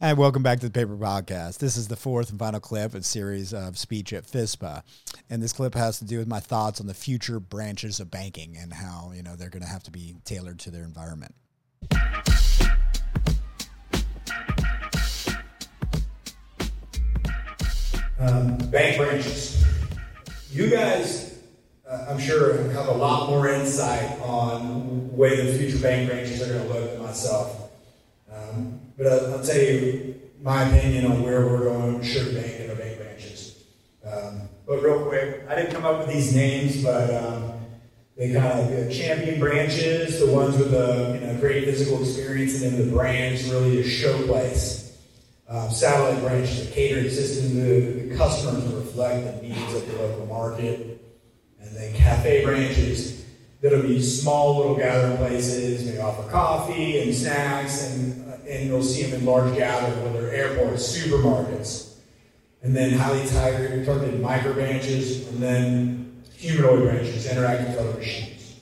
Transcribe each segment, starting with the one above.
And welcome back to the Paper Podcast. This is the fourth and final clip a series of speech at FSPA. And this clip has to do with my thoughts on the future branches of banking and how, you know, they're going to have to be tailored to their environment. Um, bank branches. You guys, uh, I'm sure, have a lot more insight on the way the future bank branches are going to look than myself. But I'll, tell you my opinion on where we're going Surety Bank and our bank branches. Um, but real quick, I didn't come up with these names, but um, they kind of the champion branches, the ones with the you know great physical experience, and then the brands really a showplace. Um, satellite branches that catering system, to the customers reflect the needs of the local market, and then cafe branches that'll be small little gathering places, maybe offer coffee and snacks and uh, and you'll see them in large gatherings, whether airports, supermarkets, and then highly targeted micro branches, and then humanoid branches, interacting with other machines.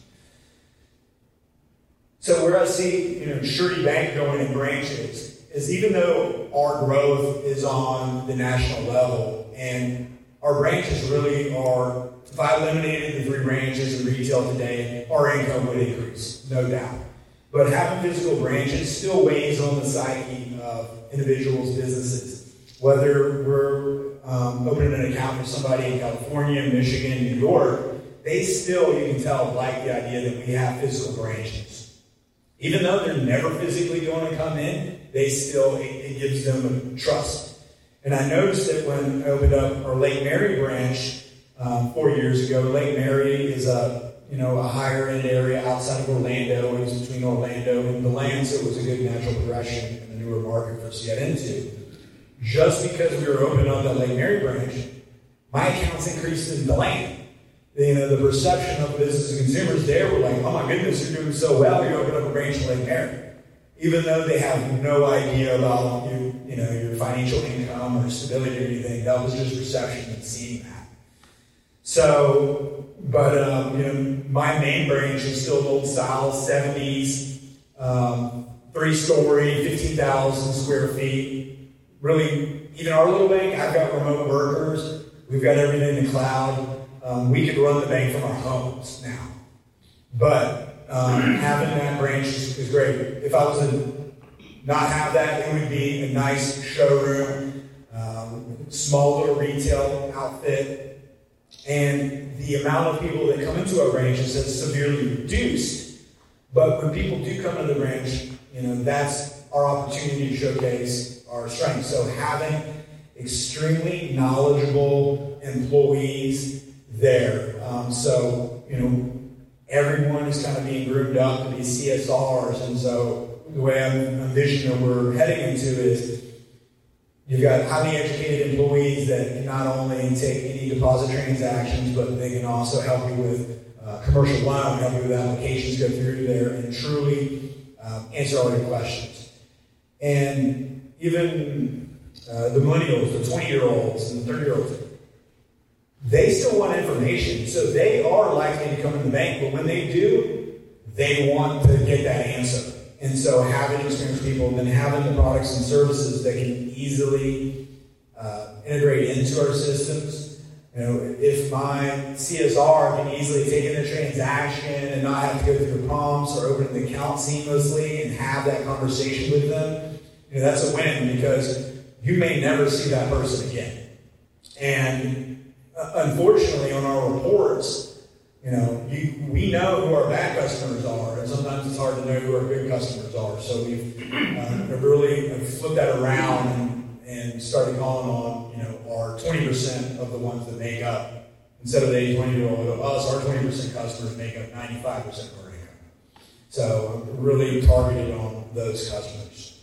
So where I see, you know, Surety Bank going in branches is even though our growth is on the national level and our branches really are, if I eliminated the three branches in retail today, our income would increase, no doubt. But having physical branches still weighs on the psyche of individuals' businesses. Whether we're um, opening an account for somebody in California, Michigan, New York, they still, you can tell, like the idea that we have physical branches. Even though they're never physically going to come in, they still, it, it gives them trust. And I noticed that when I opened up our Lake Mary branch um, four years ago, Lake Mary is a you know, a higher end area outside of Orlando. It was between Orlando and DeLand, so it was a good natural progression in the newer market for us to get into. Just because we were open on that Lake Mary branch, my accounts increased in DeLand. You know, the perception of business and consumers there were like, oh my goodness, you're doing so well, you opened up a branch in Lake Mary. Even though they have no idea about your, you know, your financial income or stability or anything, that was just perception and seeing that. So but um, you know, my main branch is still old style, 70s, um, three story, 15,000 square feet. Really, even our little bank, I've got remote workers. We've got everything in the cloud. Um, we could run the bank from our homes now. But um, having that branch is, is, great. If I was to not have that, it would be a nice showroom, um, small little retail outfit and the amount of people that come into our ranch has severely reduced. But when people do come to the ranch, you know, that's our opportunity to showcase our strengths. So having extremely knowledgeable employees there. Um, so, you know, everyone is kind of being groomed up to be CSRs. And so the way I'm envisioning that we're heading into is You've got highly educated employees that can not only take any deposit transactions, but they can also help you with uh, commercial loan, help you with applications, go through there, and truly um, answer all your questions. And even uh, the millennials, the 20 year olds, and the 30 year olds, they still want information. So they are likely to come in the bank, but when they do, they want to get that answer. And so having experienced people and then having the products and services that can easily uh, integrate into our systems. You know, if my CSR can easily take in a transaction and not have to go through prompts or open the account seamlessly and have that conversation with them, you know, that's a win because you may never see that person again. And uh, unfortunately, on our reports, you know, you, we know who our bad customers are, and sometimes it's hard to know who our good customers are. So we've uh, really flipped that around and, and started calling on, you know, our 20% of the ones that make up, instead of the 80 20 year old of us, our 20% customers make up 95% of our income. So really targeted on those customers.